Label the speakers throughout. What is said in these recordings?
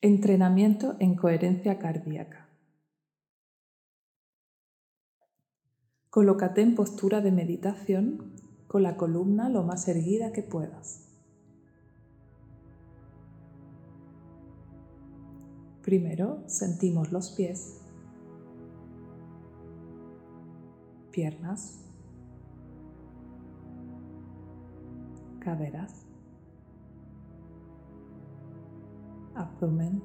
Speaker 1: Entrenamiento en coherencia cardíaca. Colócate en postura de meditación con la columna lo más erguida que puedas. Primero sentimos los pies, piernas, caderas, abdomen,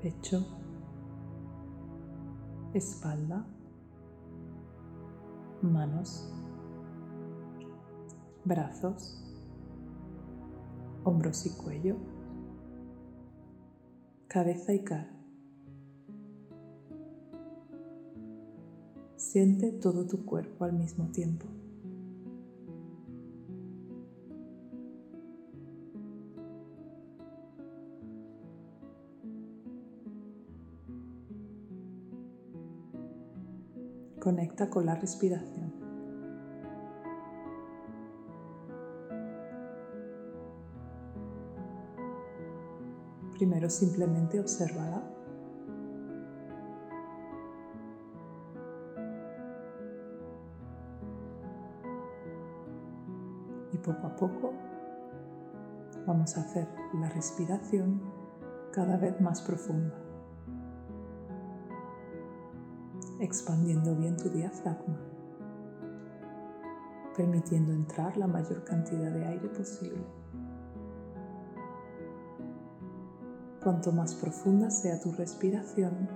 Speaker 1: pecho, espalda, manos, brazos, hombros y cuello, cabeza y cara. Siente todo tu cuerpo al mismo tiempo. Conecta con la respiración. Primero simplemente obsérvala. Y poco a poco vamos a hacer la respiración cada vez más profunda. Expandiendo bien tu diafragma, permitiendo entrar la mayor cantidad de aire posible. Cuanto más profunda sea tu respiración,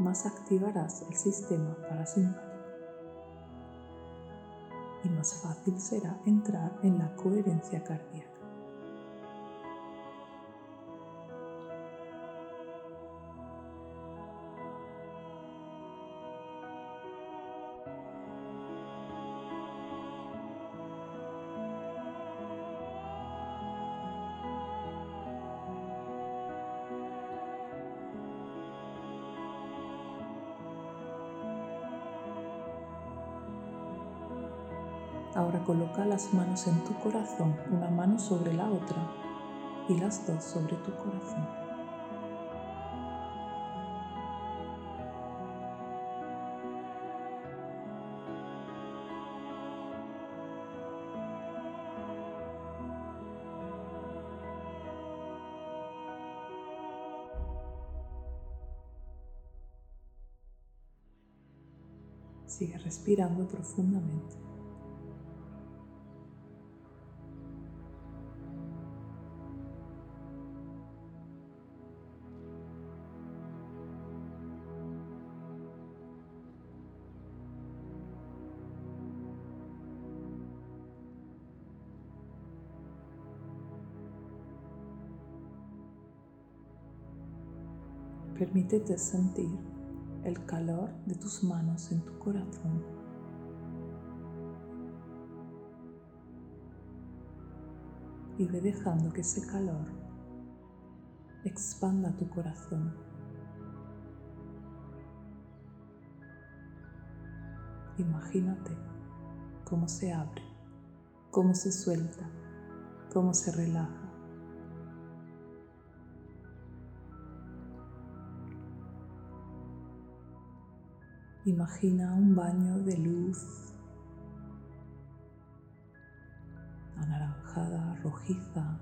Speaker 1: más activarás el sistema parasimpático y más fácil será entrar en la coherencia cardíaca. Ahora coloca las manos en tu corazón, una mano sobre la otra y las dos sobre tu corazón. Sigue respirando profundamente. Permítete sentir el calor de tus manos en tu corazón. Y ve dejando que ese calor expanda tu corazón. Imagínate cómo se abre, cómo se suelta, cómo se relaja. Imagina un baño de luz anaranjada, rojiza,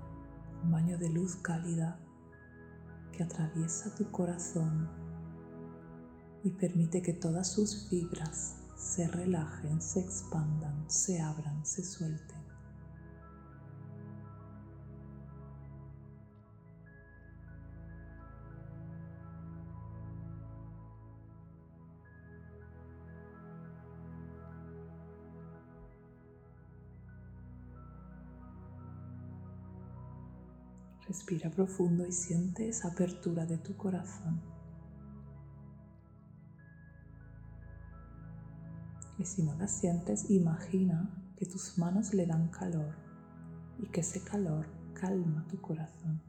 Speaker 1: un baño de luz cálida que atraviesa tu corazón y permite que todas sus fibras se relajen, se expandan, se abran, se suelten. Respira profundo y siente esa apertura de tu corazón. Y si no la sientes, imagina que tus manos le dan calor y que ese calor calma tu corazón.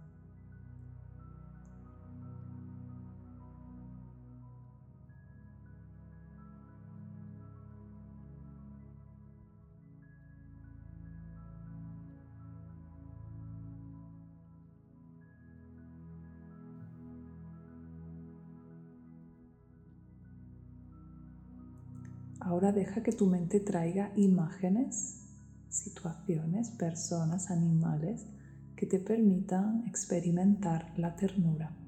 Speaker 1: Ahora deja que tu mente traiga imágenes, situaciones, personas, animales que te permitan experimentar la ternura.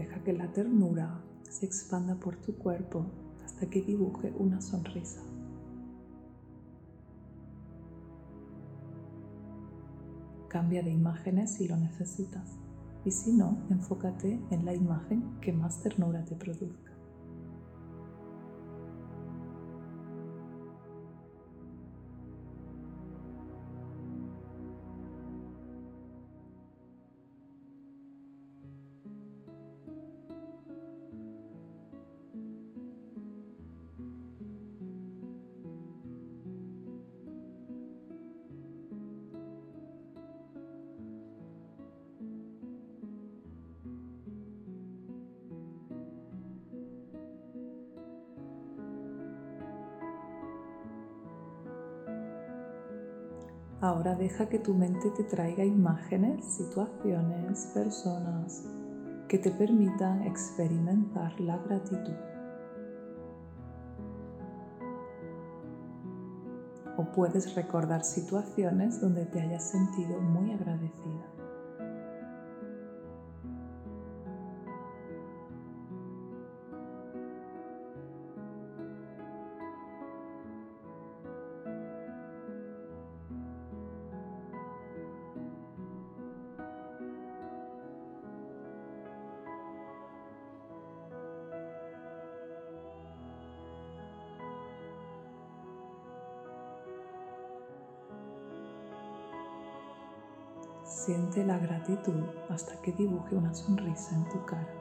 Speaker 1: Deja que la ternura se expanda por tu cuerpo hasta que dibuje una sonrisa. Cambia de imágenes si lo necesitas y si no, enfócate en la imagen que más ternura te produzca. Ahora deja que tu mente te traiga imágenes, situaciones, personas que te permitan experimentar la gratitud. O puedes recordar situaciones donde te hayas sentido muy agradecida. Siente la gratitud hasta que dibuje una sonrisa en tu cara.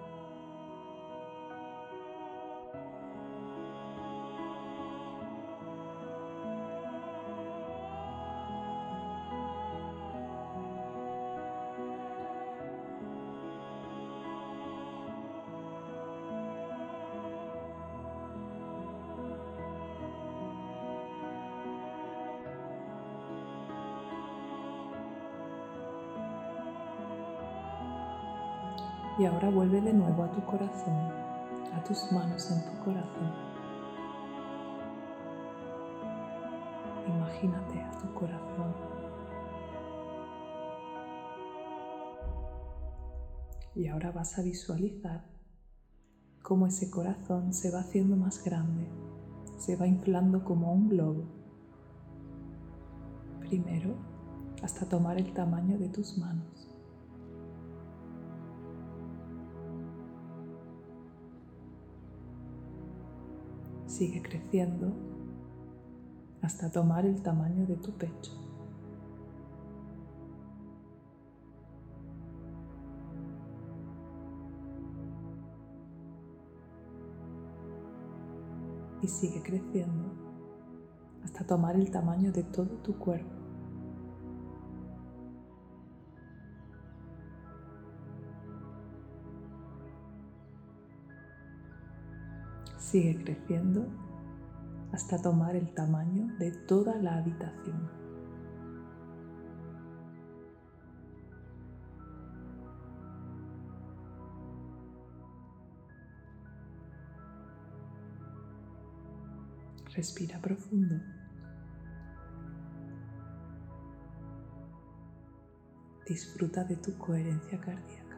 Speaker 1: Y ahora vuelve de nuevo a tu corazón, a tus manos en tu corazón. Imagínate a tu corazón. Y ahora vas a visualizar cómo ese corazón se va haciendo más grande, se va inflando como un globo. Primero, hasta tomar el tamaño de tus manos. Sigue creciendo hasta tomar el tamaño de tu pecho. Y sigue creciendo hasta tomar el tamaño de todo tu cuerpo. Sigue creciendo hasta tomar el tamaño de toda la habitación. Respira profundo. Disfruta de tu coherencia cardíaca.